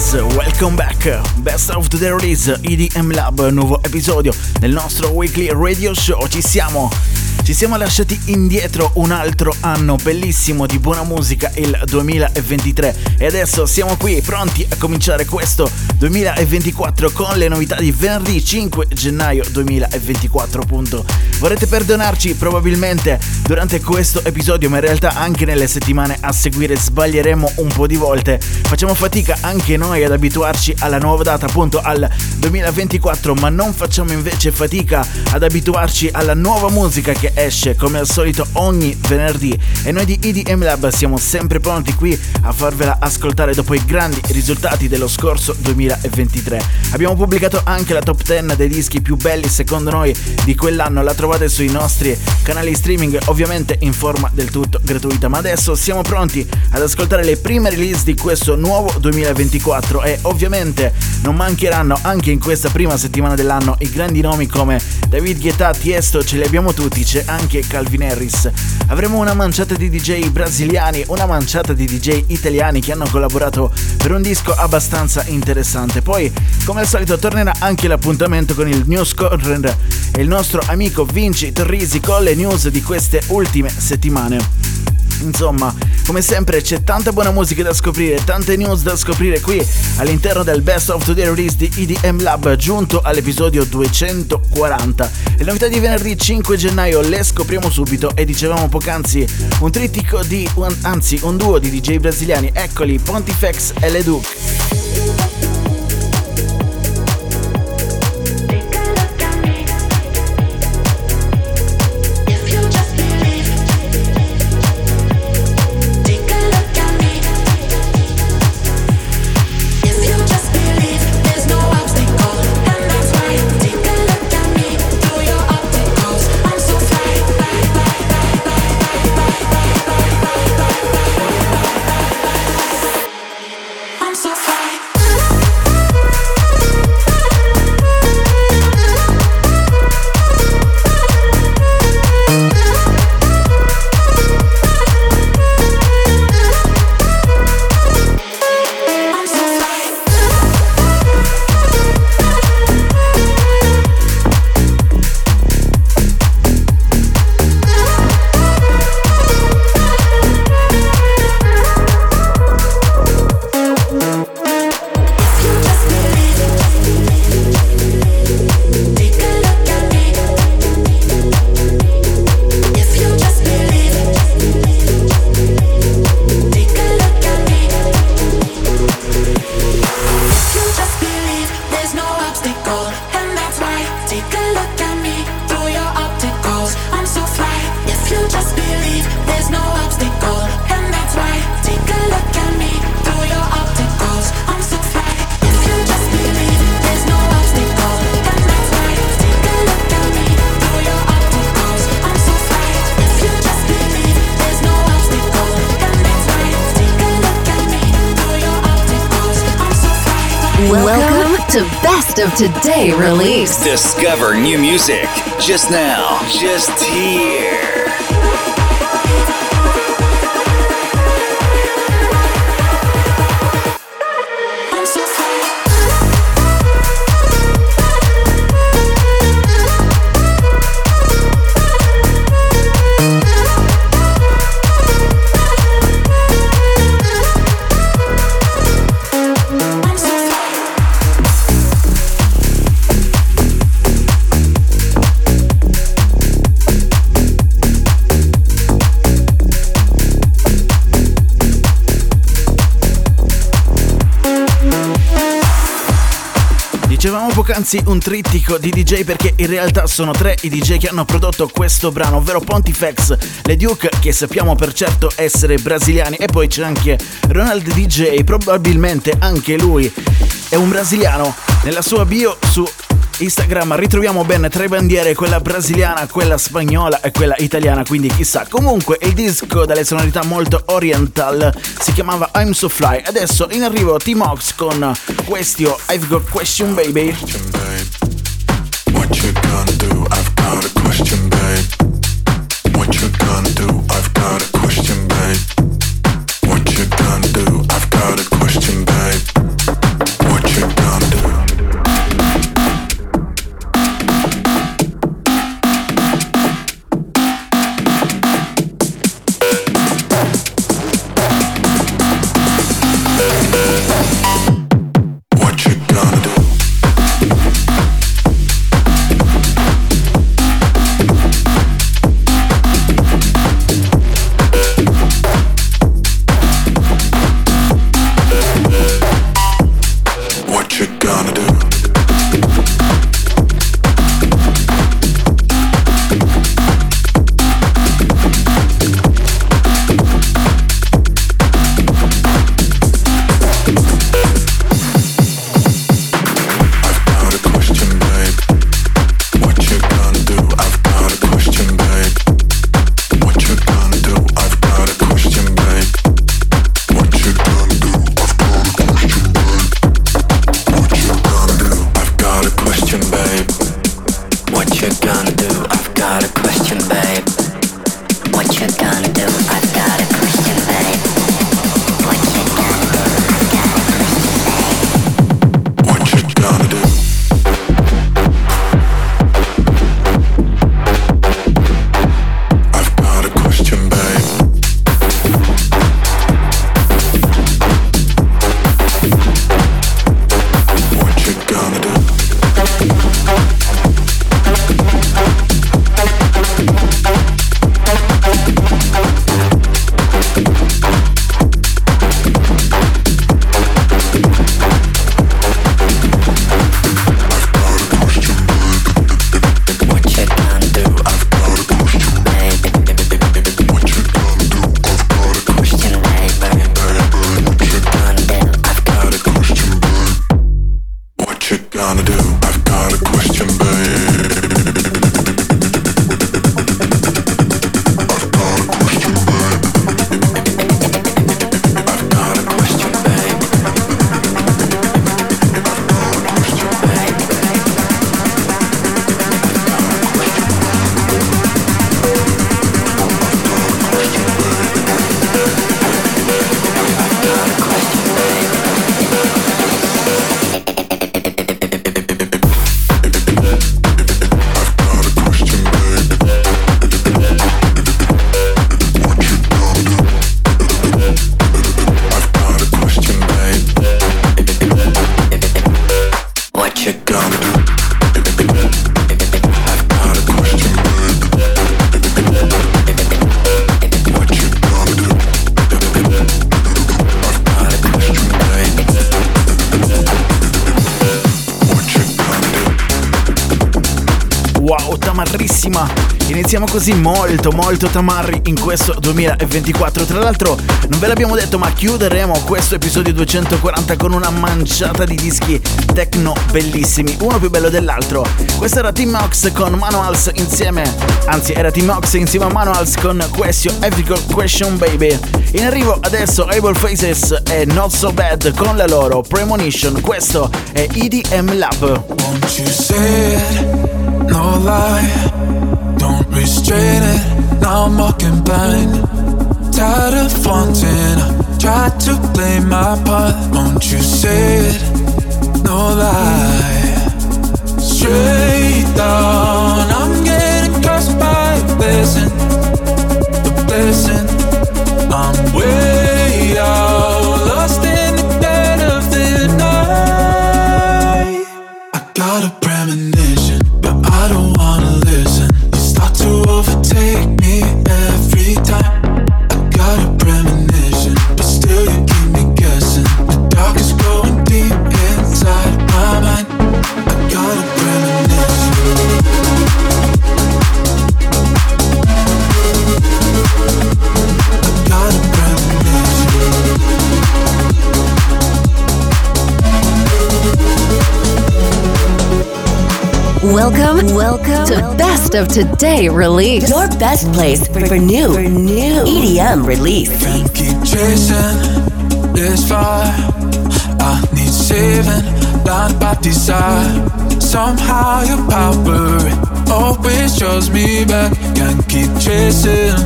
Guys, welcome back. Best of the release EDM Lab, nuovo episodio del nostro weekly radio show. Ci siamo. Ci siamo lasciati indietro un altro anno bellissimo di buona musica, il 2023. E adesso siamo qui pronti a cominciare questo 2024 con le novità di venerdì 5 gennaio 2024. Appunto. Vorrete perdonarci probabilmente durante questo episodio, ma in realtà anche nelle settimane a seguire sbaglieremo un po' di volte. Facciamo fatica anche noi ad abituarci alla nuova data, appunto al 2024, ma non facciamo invece fatica ad abituarci alla nuova musica che esce come al solito ogni venerdì. E noi di EDM Lab siamo sempre pronti qui a farvela ascoltare dopo i grandi risultati dello scorso 2023. Abbiamo pubblicato anche la top 10 dei dischi più belli secondo noi di quell'anno, la trovate sui nostri canali streaming, ovviamente in forma del tutto gratuita. Ma adesso siamo pronti ad ascoltare le prime release di questo nuovo 2024 e ovviamente non mancheranno anche in questa prima settimana dell'anno i grandi nomi come David Guetta, Tiesto, ce li abbiamo tutti, c'è anche Calvin Harris. Avremo una manciata di DJ brasiliani, una manciata di DJ italiani che hanno collaborato per un disco abbastanza interessante. Poi, come al solito, tornerà anche l'appuntamento con il News Corner e il nostro amico Vinci Torrisi con le news di queste ultime settimane. Insomma, come sempre c'è tanta buona musica da scoprire, tante news da scoprire qui all'interno del Best of Today Release di EDM Lab giunto all'episodio 240. Le novità di venerdì 5 gennaio le scopriamo subito e dicevamo poc'anzi un trittico di, un- anzi un duo di DJ brasiliani, eccoli Pontifex e Leduc. Take Welcome to Best of Today release. Discover new music. Just now. Just here. Poc'anzi un trittico di DJ perché in realtà sono tre i DJ che hanno prodotto questo brano, ovvero Pontifex, Le Duke che sappiamo per certo essere brasiliani e poi c'è anche Ronald DJ, probabilmente anche lui è un brasiliano. Nella sua bio su Instagram ritroviamo ben tre bandiere, quella brasiliana, quella spagnola e quella italiana, quindi chissà. Comunque il disco dalle sonorità molto oriental si chiamava I'm So Fly. Adesso in arrivo T-Mox con Question, I've Got Question Baby. What you gonna do? I've got a question, babe. What you gonna do? I've got a question, babe. What you gonna do? I've got a question, babe. Così molto molto tamarri in questo 2024. Tra l'altro non ve l'abbiamo detto ma chiuderemo questo episodio 240 con una manciata di dischi techno bellissimi, uno più bello dell'altro. Questo era Team Ox con Manuals insieme, anzi era Team Ox insieme a Manuals con Question Ethical Question Baby. In arrivo adesso Able Faces e Not So Bad con la loro Premonition. Questo è EDM Lab. Won't you say it? No lie. Don't restrain it, now I'm walking blind. Tired of flaunting, I tried to play my part. Won't you say it? No lie. Straight down, I'm getting cursed by a blessing. A blessing. I'm way out, Welcome, welcome to Best of Today Release. Your best place for, for new, for new EDM release. Can't keep chasing this fire. I need saving, blind by desire. Somehow your power always draws me back. Can't keep chasing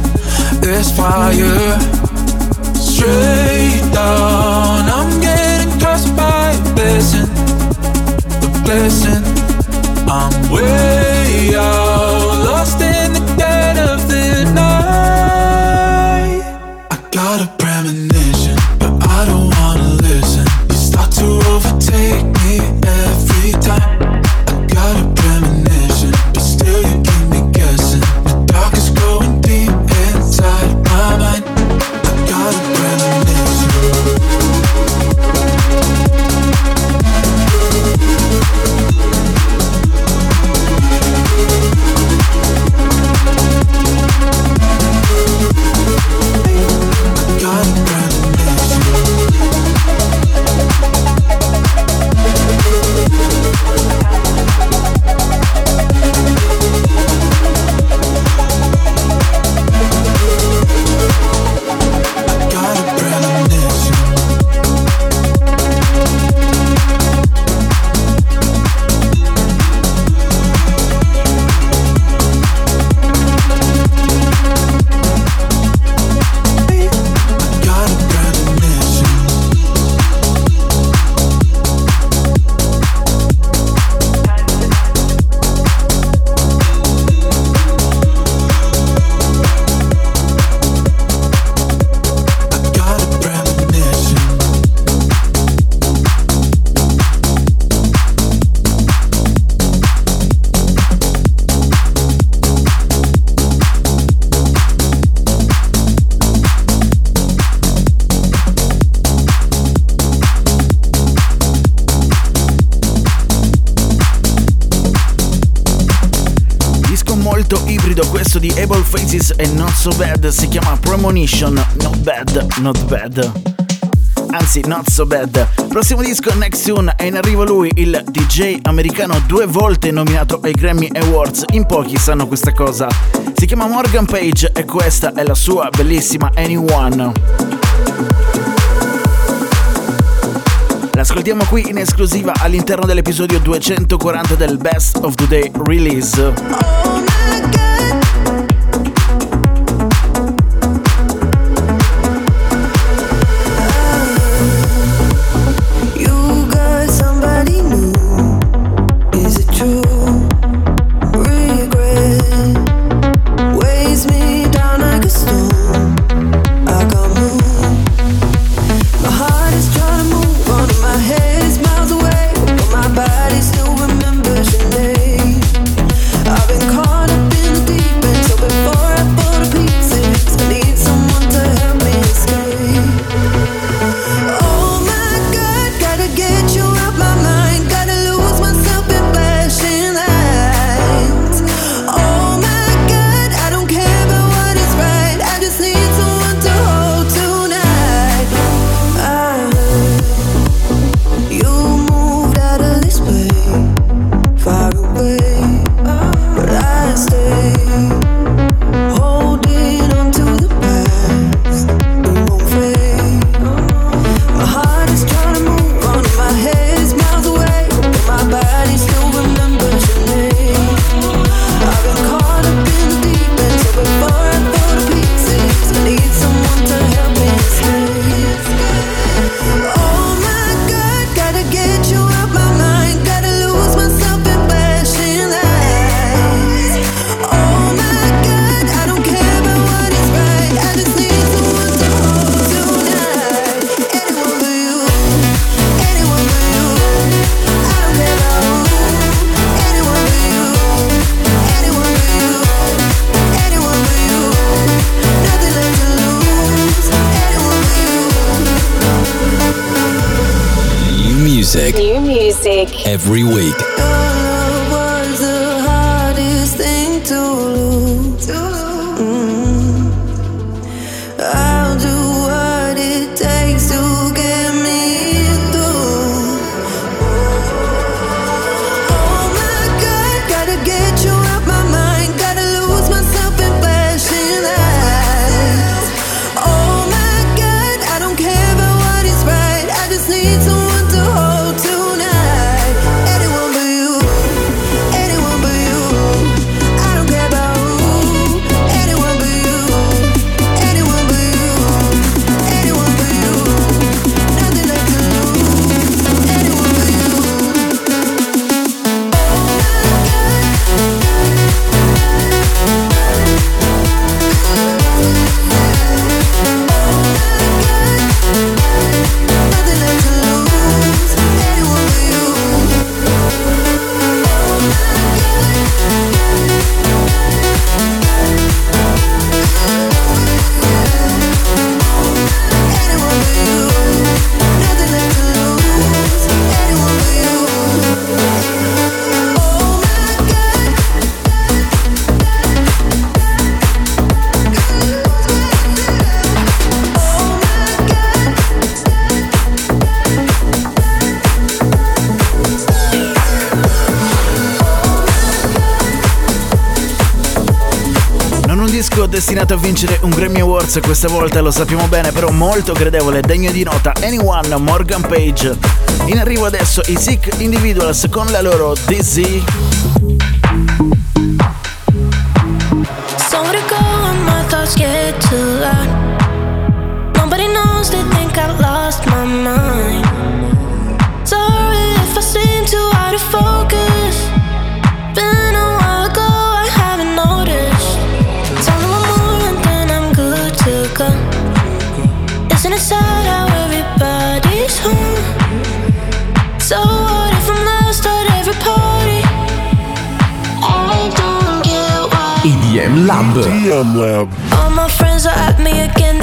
this fire. Straight down, I'm getting cursed by a blessing, a blessing. I'm way out, lost in So Bad si chiama Premonition, Not Bad, Not Bad. Anzi, Not So Bad. Prossimo disco, Next Tune, è in arrivo lui, il DJ americano due volte nominato ai Grammy Awards. In pochi sanno questa cosa. Si chiama Morgan Page e questa è la sua bellissima Anyone. L'ascoltiamo qui in esclusiva all'interno dell'episodio 240 del Best of the Day Release. music. New music. Every week. nominato a vincere un Grammy Awards questa volta, lo sappiamo bene, però molto gradevole degno di nota Anyone Morgan Page. In arrivo adesso i Sick Individuals con la loro Dizzy. So focus EDM Lab. EDM Lab. All my friends are at me again,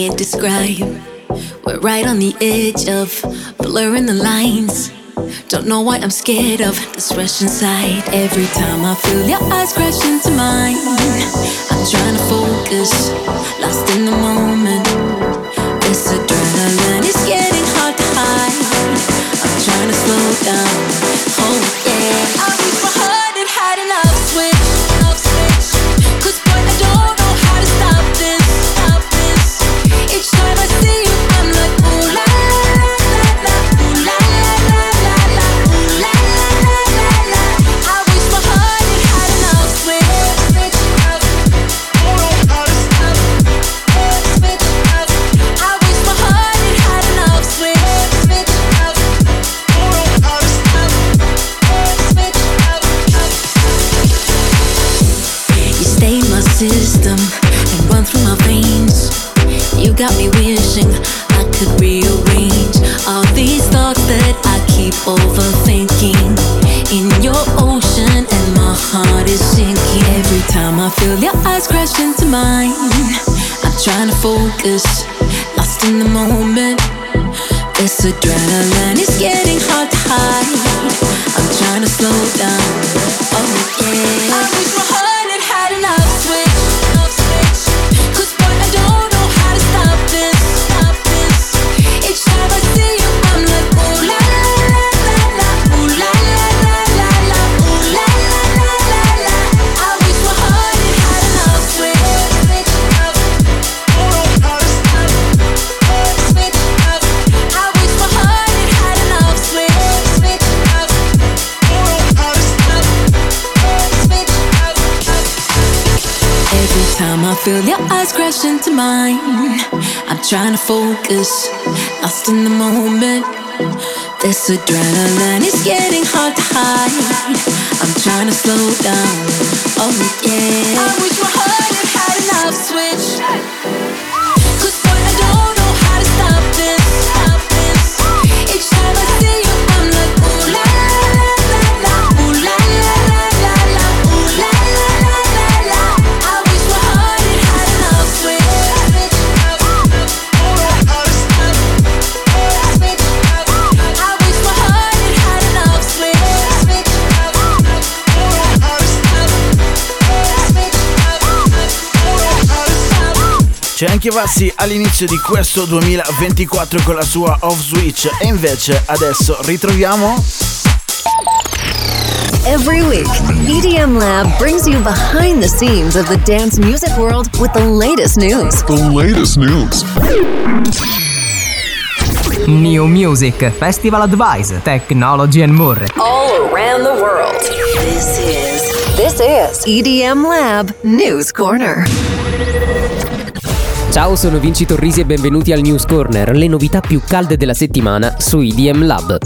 can't describe. We're right on the edge of blurring the lines. Don't know why I'm scared of this rush inside. Every time I feel your eyes crash into mine, I'm trying to focus, lost in the moment. This adrenaline is getting hard to hide. I'm trying to slow down. Mine. I'm trying to focus, lost in the moment. This adrenaline is getting hard to hide. I'm trying to slow down. Oh yeah. I wish my heart had had enough switch. C'è anche Vassi all'inizio di questo 2024 con la sua off switch e invece adesso ritroviamo Every week, EDM Lab brings you behind the scenes of the dance music world with the latest news. The latest news. New Music, Festival Advice, Technology and more. All around the world. This is this is EDM Lab News Corner. Ciao, sono Vinci Torrisi e benvenuti al News Corner, le novità più calde della settimana su IDM Lab.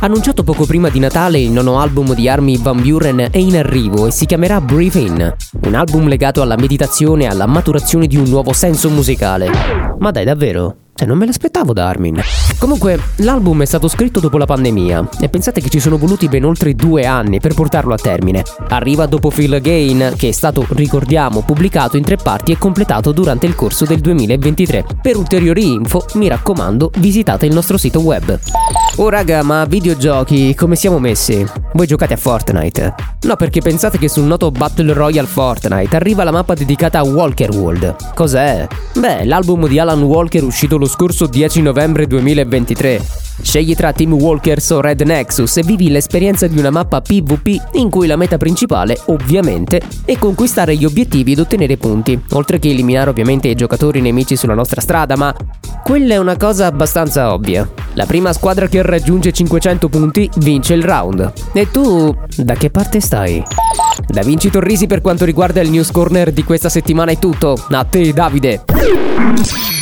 Annunciato poco prima di Natale, il nono album di Army Van Buren è in arrivo e si chiamerà Breathe In, un album legato alla meditazione e alla maturazione di un nuovo senso musicale. Ma dai, davvero? Cioè, non me l'aspettavo da Armin. Comunque, l'album è stato scritto dopo la pandemia e pensate che ci sono voluti ben oltre due anni per portarlo a termine. Arriva dopo Feel Again, che è stato, ricordiamo, pubblicato in tre parti e completato durante il corso del 2023. Per ulteriori info, mi raccomando, visitate il nostro sito web. Oh raga, ma videogiochi, come siamo messi? Voi giocate a Fortnite? No, perché pensate che sul noto Battle Royale Fortnite arriva la mappa dedicata a Walker World. Cos'è? Beh, l'album di Alan Walker uscito lo scorso 10 novembre 2023. Scegli tra Team Walkers o Red Nexus e vivi l'esperienza di una mappa PvP in cui la meta principale, ovviamente, è conquistare gli obiettivi ed ottenere punti, oltre che eliminare ovviamente i giocatori nemici sulla nostra strada, ma quella è una cosa abbastanza ovvia. La prima squadra che raggiunge 500 punti vince il round. E tu, da che parte stai? Da Vinci Torrisi per quanto riguarda il News Corner di questa settimana è tutto. A te Davide.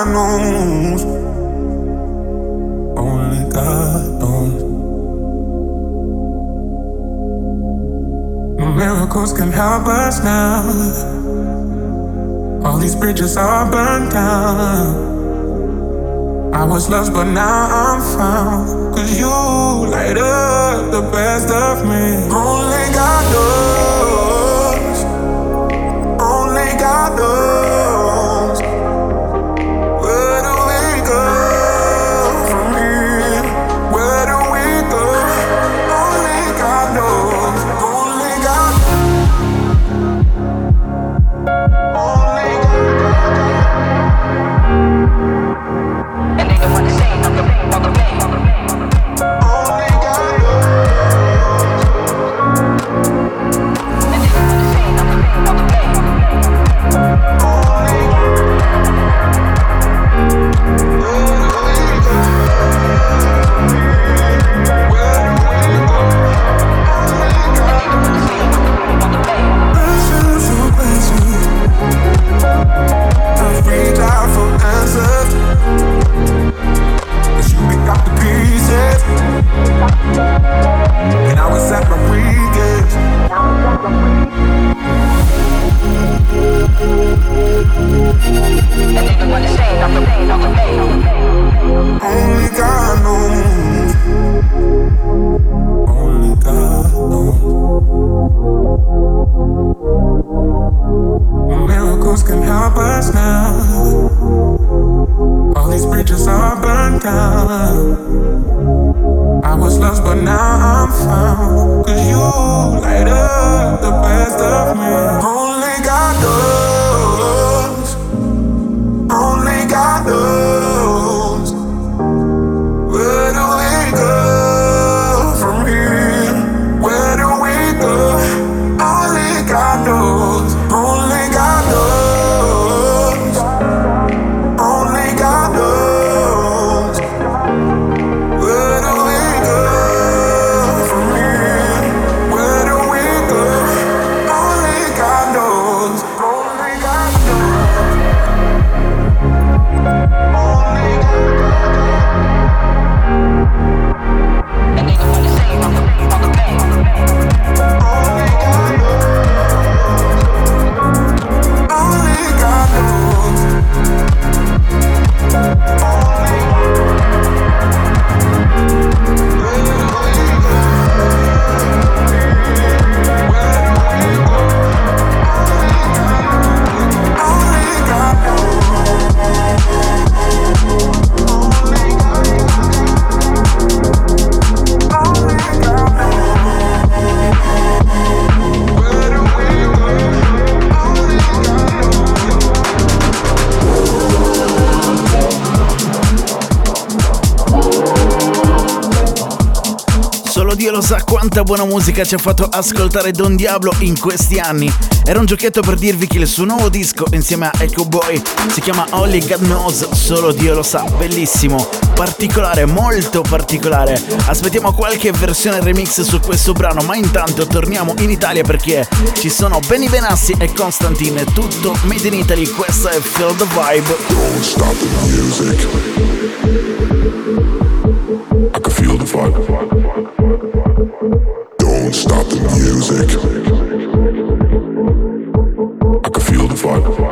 God knows. Only God knows. Miracles can help us now. All these bridges are burned down. I was lost, but now I'm found. Cause you light up the best of me. Only God knows. Only God knows. 'Cause you up the pieces. And I was at my weakest. Only God knows. Only God knows. Miracles can help us now. mind. Musica ci ha fatto ascoltare Don Diablo in questi anni. Era un giochetto per dirvi che il suo nuovo disco insieme a Echo Boy si chiama Only God Knows, solo Dio lo sa, bellissimo, particolare, molto particolare. Aspettiamo qualche versione remix su questo brano, ma intanto torniamo in Italia perché ci sono Benny Benassi e Constantine, tutto made in Italy, questa è Feel the Vibe. Don't stop the music. I can feel the vibe. Stop the music. I can feel the vibe.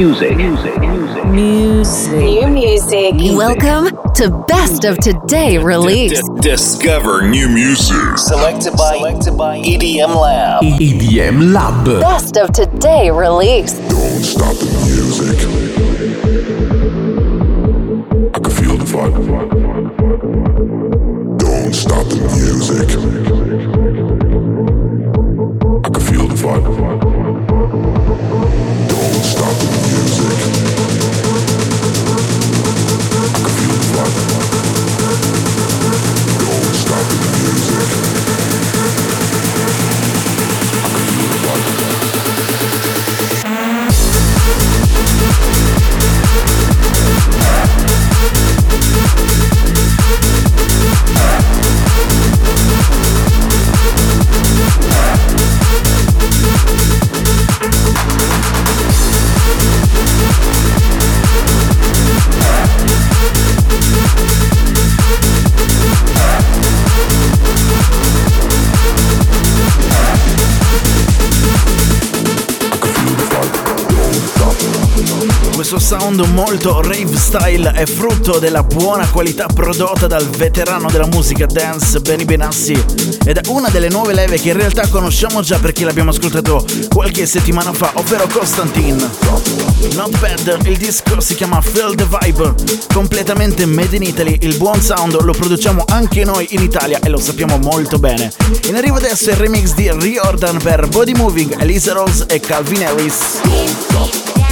Music. Music. New music. Welcome to Best of Today release. Discover new music. Selected by, selected by EDM Lab. EDM Lab. Best of Today release. Don't stop the music. I can feel the vibe. Don't stop the music. I can feel the vibe. Don't stop the music. Questo sound molto rave style è frutto della buona qualità prodotta dal veterano della musica dance Benny Benassi ed è una delle nuove leve che in realtà conosciamo già perché l'abbiamo ascoltato qualche settimana fa, ovvero Constantine. Not bad, il disco si chiama Feel the Vibe, completamente made in Italy, il buon sound lo produciamo anche noi in Italia e lo sappiamo molto bene. In arrivo adesso il remix di Riordan per Body Moving, Elisa Rose e Calvin Harris.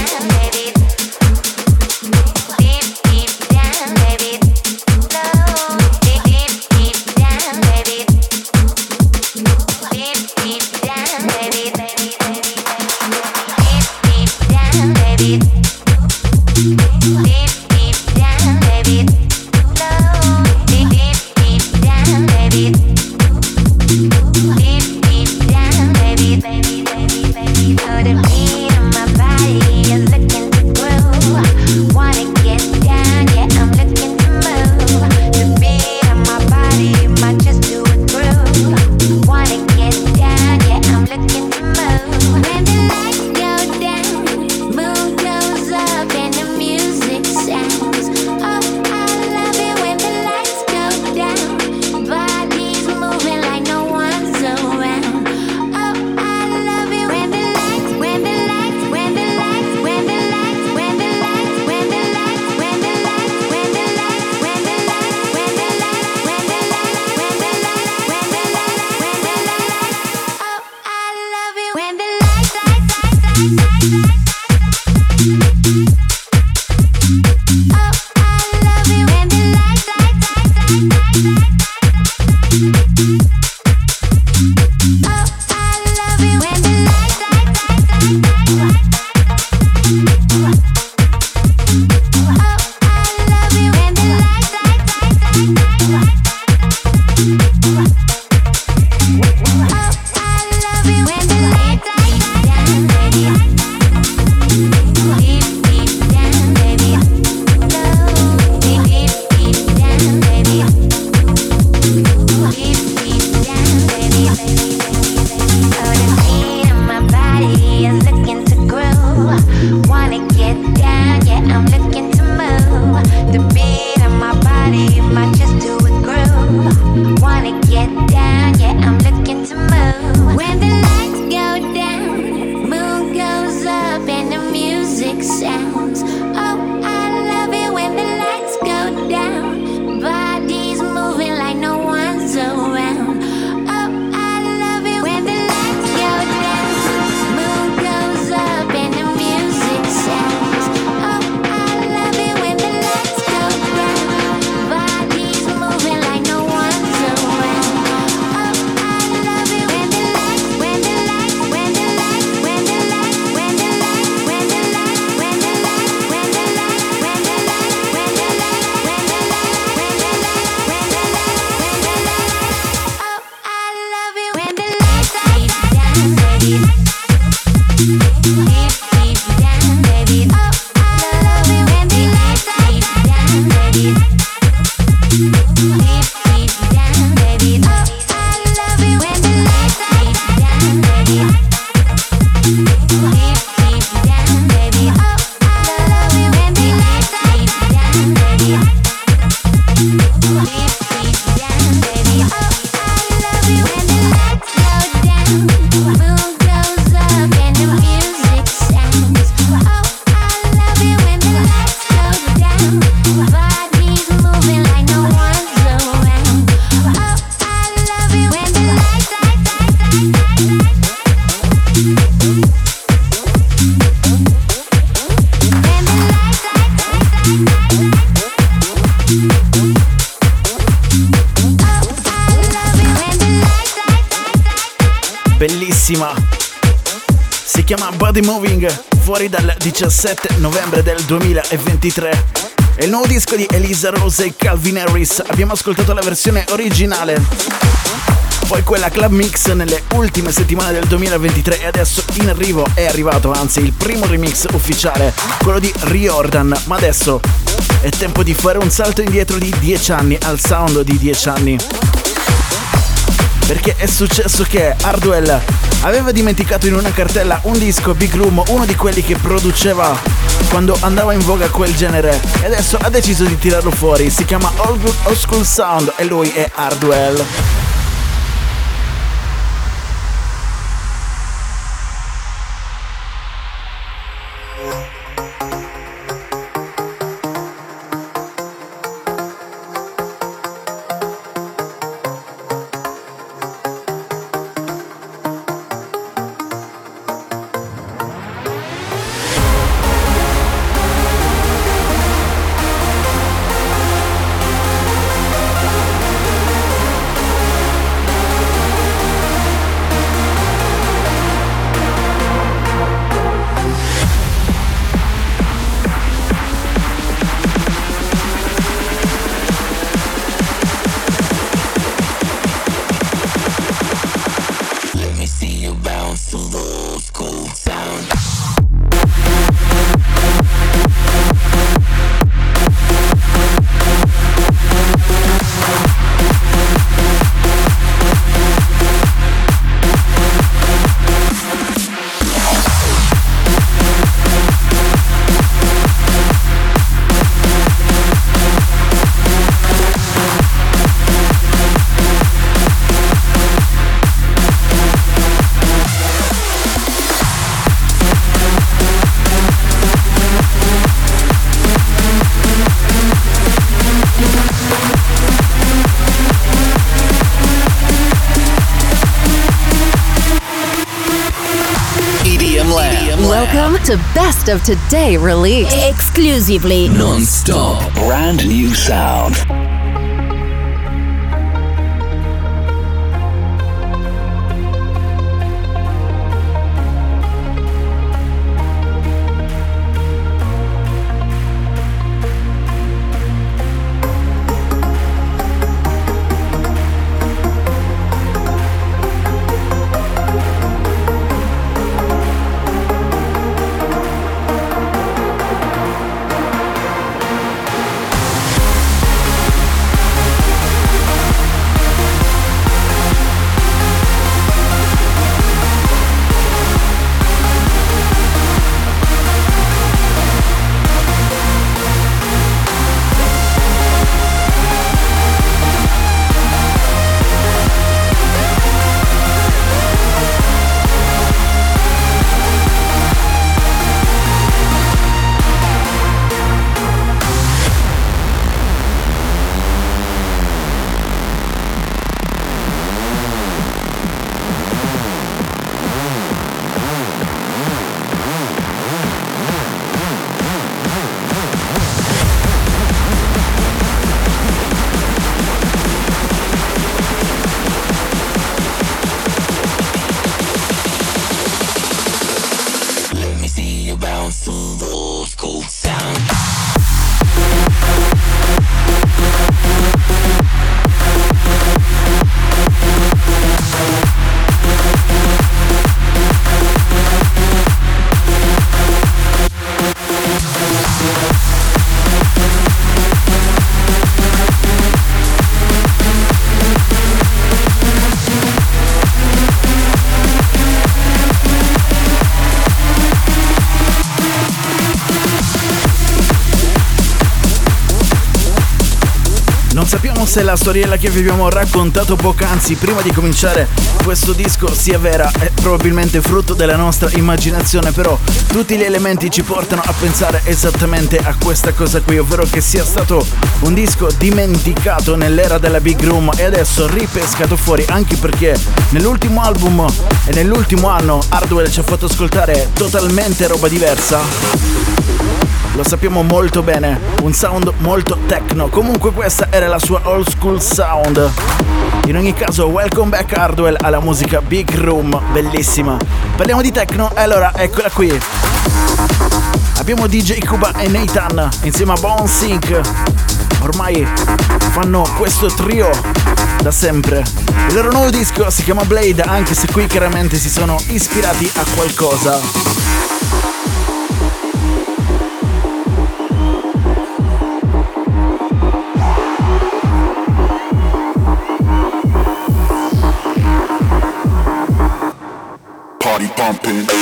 fuori dal 17 novembre del 2023. È il nuovo disco di Elisa Rose e Calvin Harris. Abbiamo ascoltato la versione originale poi quella Club Mix nelle ultime settimane del 2023 e adesso in arrivo è arrivato, anzi il primo remix ufficiale, quello di Riordan. Ma adesso è tempo di fare un salto indietro di 10 anni, al sound di 10 anni. Perché è successo che Hardwell aveva dimenticato in una cartella un disco Big Room, uno di quelli che produceva quando andava in voga quel genere e adesso ha deciso di tirarlo fuori. Si chiama Old, Good Old School Sound e lui è Hardwell. Of Today release. Exclusively. Non-stop. Brand new sound. Sappiamo se la storiella che vi abbiamo raccontato poc'anzi prima di cominciare questo disco sia vera, è probabilmente frutto della nostra immaginazione, però tutti gli elementi ci portano a pensare esattamente a questa cosa qui, ovvero che sia stato un disco dimenticato nell'era della Big Room e adesso ripescato fuori anche perché nell'ultimo album e nell'ultimo anno Hardwell ci ha fatto ascoltare totalmente roba diversa. Lo sappiamo molto bene, un sound molto techno. Comunque questa era la sua old school sound. In ogni caso, welcome back Hardwell alla musica Big Room, bellissima. Parliamo di techno e allora eccola qui. Abbiamo DJ Kuba e Nathan insieme a Bone Sync. Ormai fanno questo trio da sempre. Il loro nuovo disco si chiama Blade, anche se qui chiaramente si sono ispirati a qualcosa. Pumping.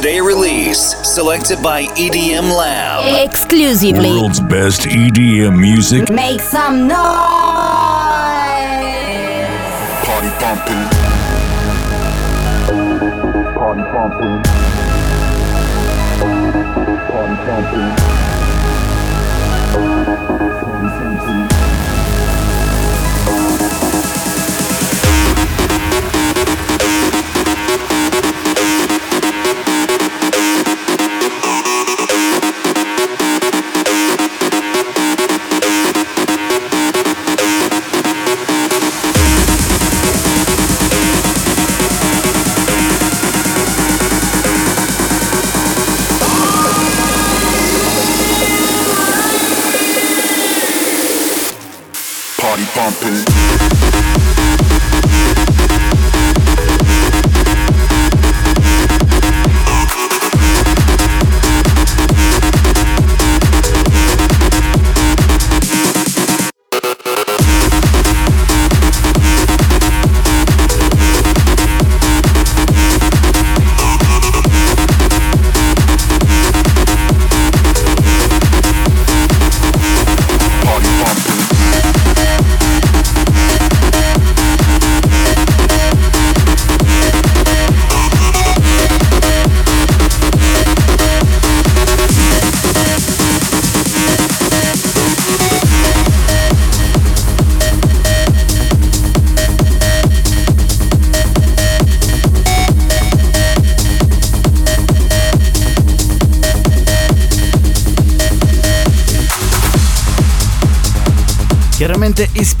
Best of Today release, selected by EDM Lab. Exclusively. world's best EDM music. Make some noise. Party pumping. Party pumping. Party pumping.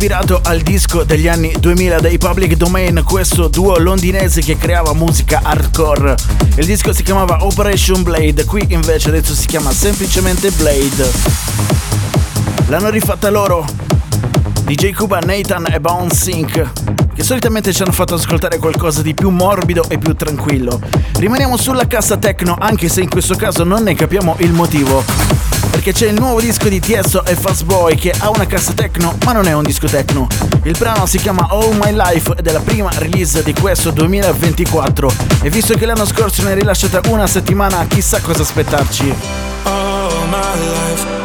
Ispirato al disco degli anni 2000 dei Public Domain, questo duo londinese che creava musica hardcore. Il disco si chiamava Operation Blade, qui invece adesso si chiama semplicemente Blade. L'hanno rifatta loro, DJ Cuba, Nathan e Bounce Sync, che solitamente ci hanno fatto ascoltare qualcosa di più morbido e più tranquillo. Rimaniamo sulla cassa techno, anche se in questo caso non ne capiamo il motivo. Perché c'è il nuovo disco di Tiesto e Fastboy che ha una cassa techno, ma non è un disco techno. Il brano si chiama All My Life ed è la prima release di questo 2024. E visto che l'anno scorso ne è rilasciata una settimana, chissà cosa aspettarci. All my life,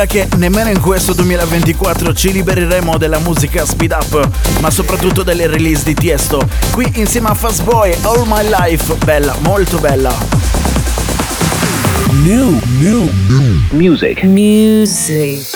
quella che nemmeno in questo 2024 ci libereremo della musica speed up, ma soprattutto delle release di Tiesto. Qui insieme a Fast Boy, All My Life, bella, molto bella. New, new, new music. Music.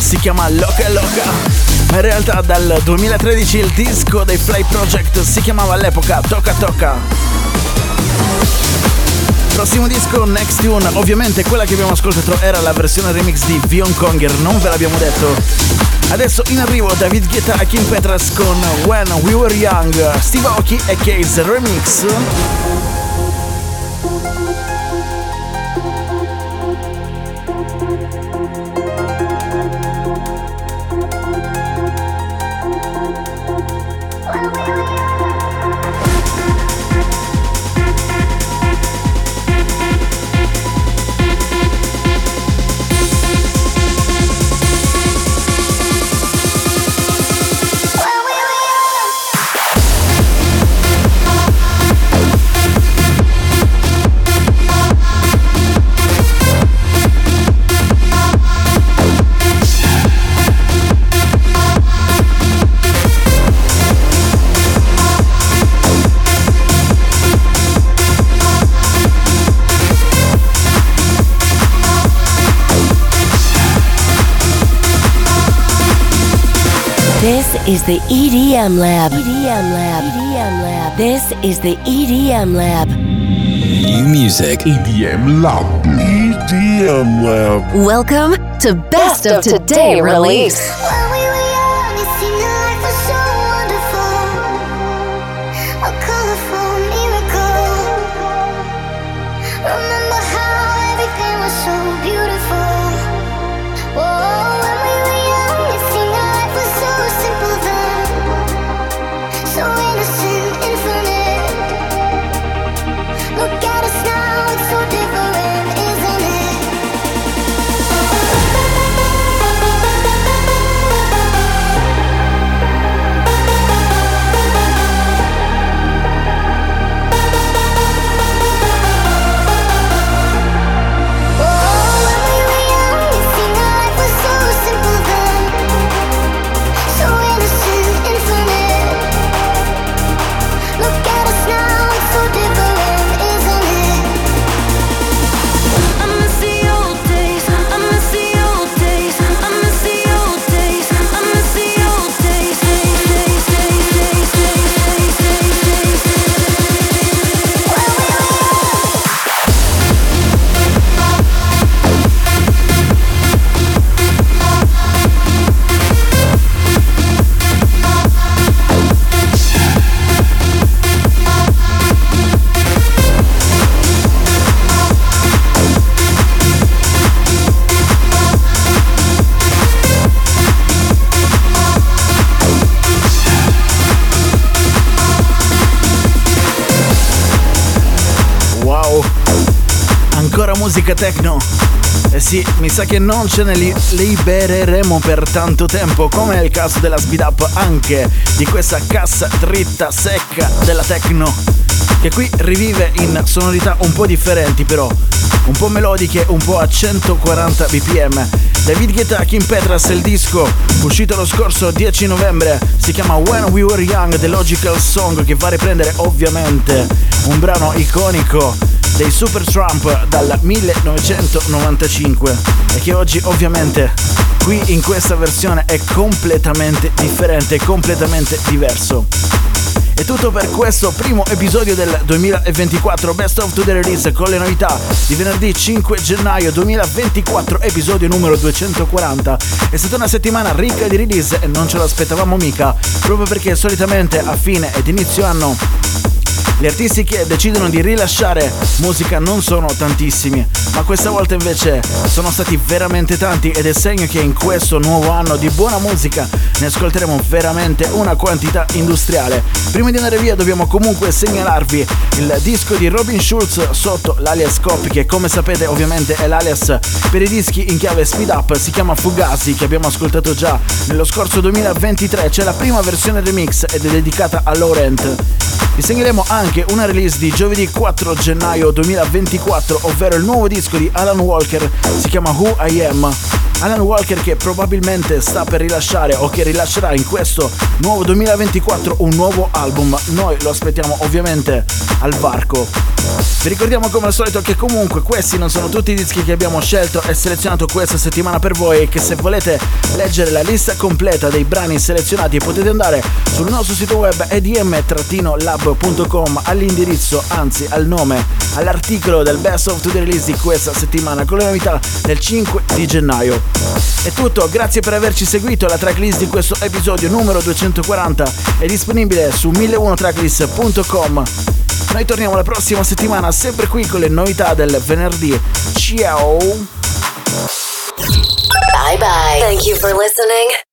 Si chiama Loca Loca, ma in realtà dal 2013 il disco dei Fly Project si chiamava all'epoca Toca Toca. Prossimo disco, Next Tune, ovviamente quella che abbiamo ascoltato era la versione remix di Vion Conger, non ve l'abbiamo detto. Adesso in arrivo David Guetta e Kim Petras con When We Were Young, Steve Aoki e Case Remix. Is the EDM Lab. EDM Lab. EDM Lab. This is the EDM Lab. New music. EDM Lab. EDM Lab. Welcome to Best, of Today release. When techno. Eh sì, mi sa che non ce ne li- libereremo per tanto tempo, come nel caso della speed up anche di questa cassa dritta secca della techno, che qui rivive in sonorità un po' differenti però, un po' melodiche, un po' a 140 bpm. David Guetta, Kim Petras, il disco uscito lo scorso 10 novembre, si chiama When We Were Young, The Logical Song, che va a riprendere ovviamente un brano iconico dei Super Trump dal 1995 e che oggi ovviamente qui in questa versione è completamente differente, completamente diverso. È tutto per questo primo episodio del 2024 Best of Today Release con le novità di venerdì 5 gennaio 2024, episodio numero 240. È stata una settimana ricca di release e non ce l'aspettavamo mica, proprio perché solitamente a fine ed inizio anno gli artisti che decidono di rilasciare musica non sono tantissimi, ma questa volta invece sono stati veramente tanti ed è segno che in questo nuovo anno di buona musica ne ascolteremo veramente una quantità industriale. Prima di andare via dobbiamo comunque segnalarvi il disco di Robin Schulz sotto l'alias Copy che come sapete ovviamente è l'alias per i dischi in chiave speed up, si chiama Fugazi che abbiamo ascoltato già nello scorso 2023, c'è la prima versione remix ed è dedicata a Laurent. Vi segnaleremo anche una release di giovedì 4 gennaio 2024, ovvero il nuovo disco di Alan Walker, si chiama Who I Am. Alan Walker che probabilmente sta per rilasciare o che rilascerà in questo nuovo 2024 un nuovo album. Noi lo aspettiamo ovviamente al varco. Vi ricordiamo come al solito che comunque questi non sono tutti i dischi che abbiamo scelto e selezionato questa settimana per voi e che se volete leggere la lista completa dei brani selezionati potete andare sul nostro sito web edm-lab.com all'indirizzo, anzi al nome, all'articolo del Best of Today Release di questa settimana con le novità del 5 di gennaio. È tutto, grazie per averci seguito, la tracklist di questo episodio numero 240 è disponibile su 1001tracklist.com. Noi torniamo la prossima settimana sempre qui con le novità del venerdì. Ciao! Bye bye. Thank you for listening.